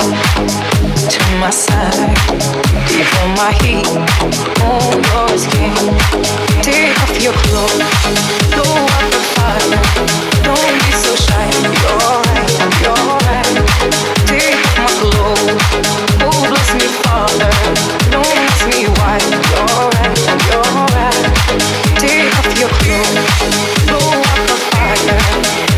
to my side. You feel my heat on your skin. Take off your clothes, blow up the fire. Don't be so shy. You're right, you're right. Take off my clothes, oh bless me, Father. Don't ask me why. You're right, you're right. Take off your clothes, blow up the fire.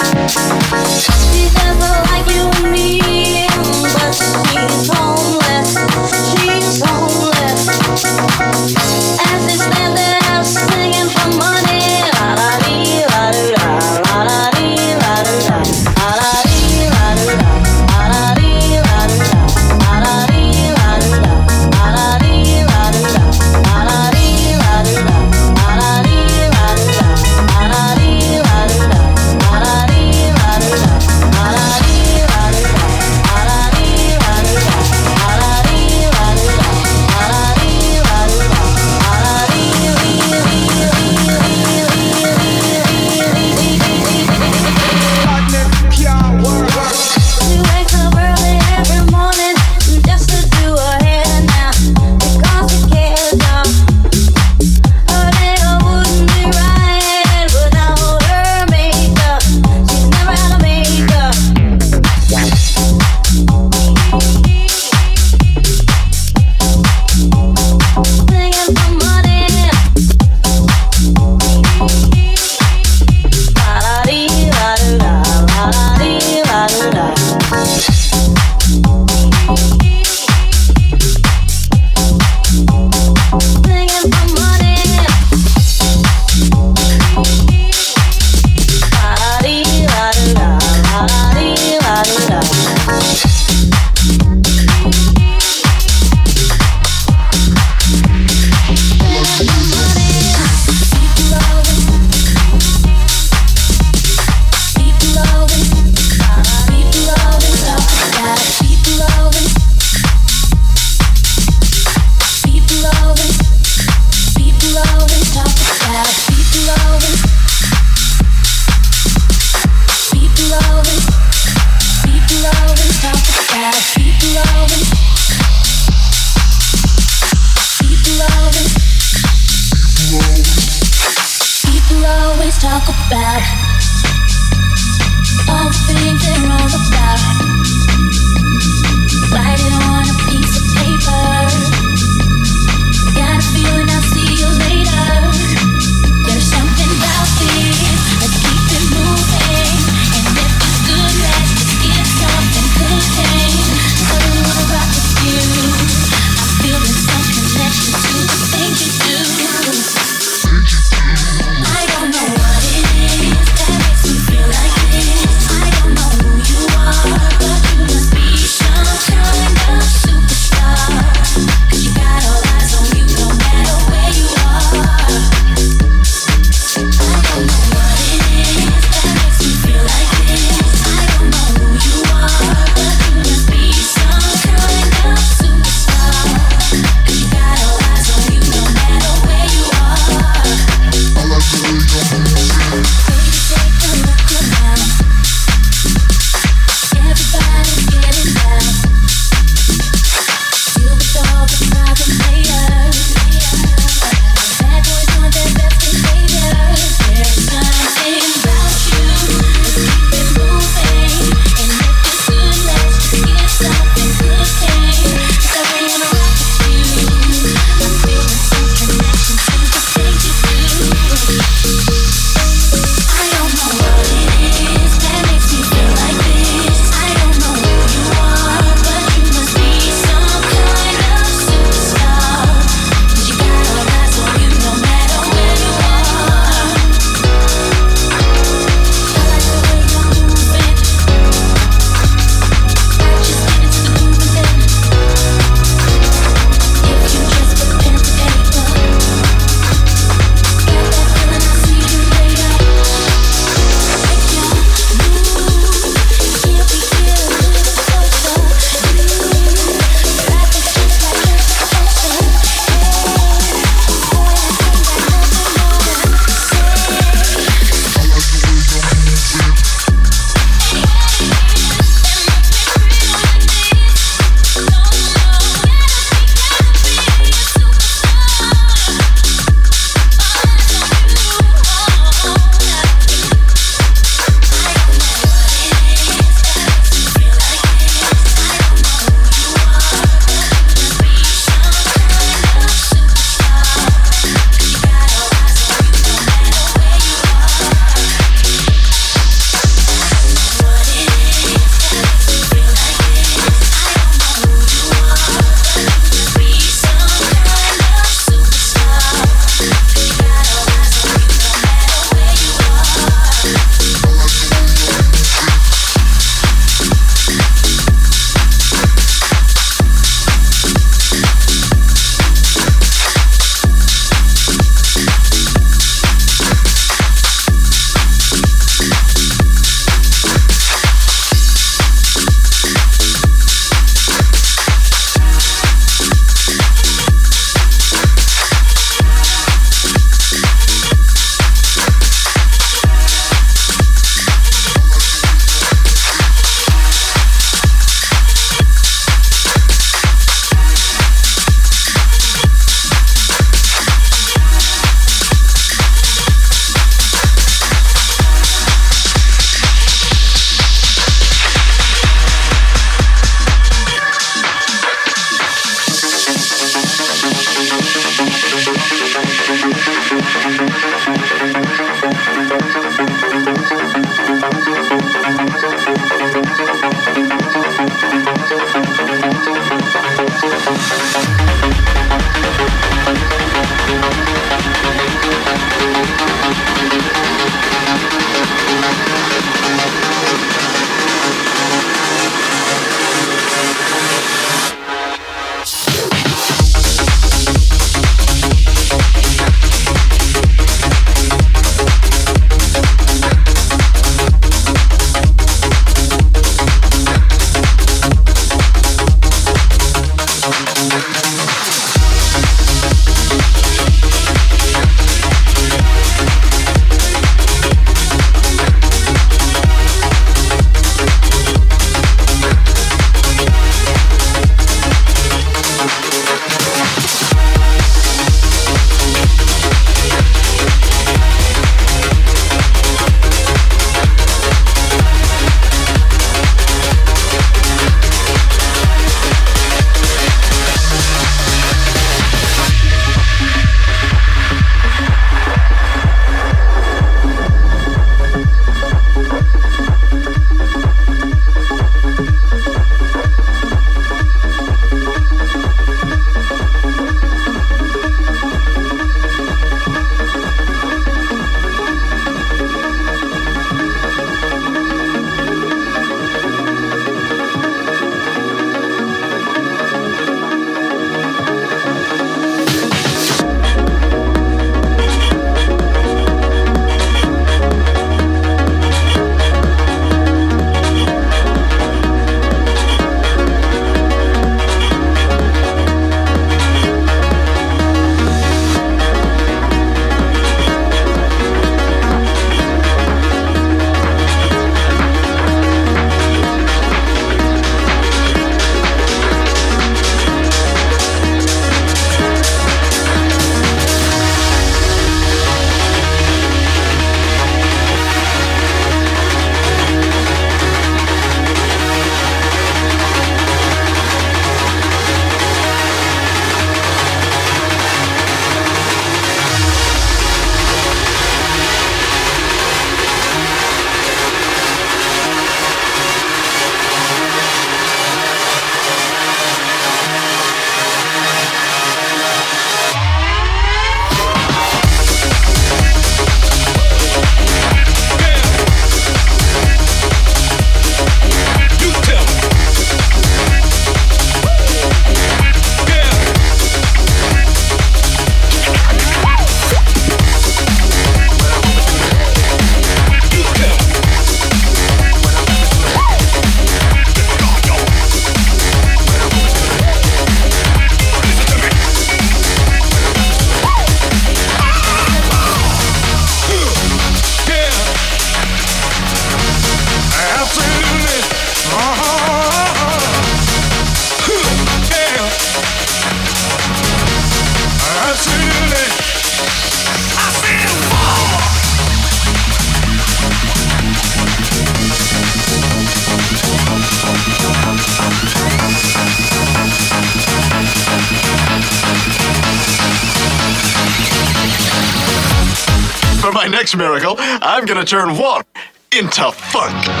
I'm gonna turn water into funk.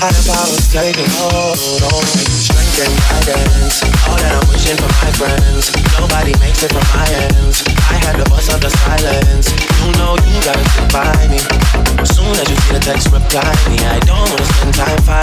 Higher powers taking hold on me. Strength and guidance. All that I'm wishing for my friends. Nobody makes it from my ends. I had to bust up the silence. You know you gotta stick by me. As soon as you see the text, reply me. I don't wanna spend time fighting.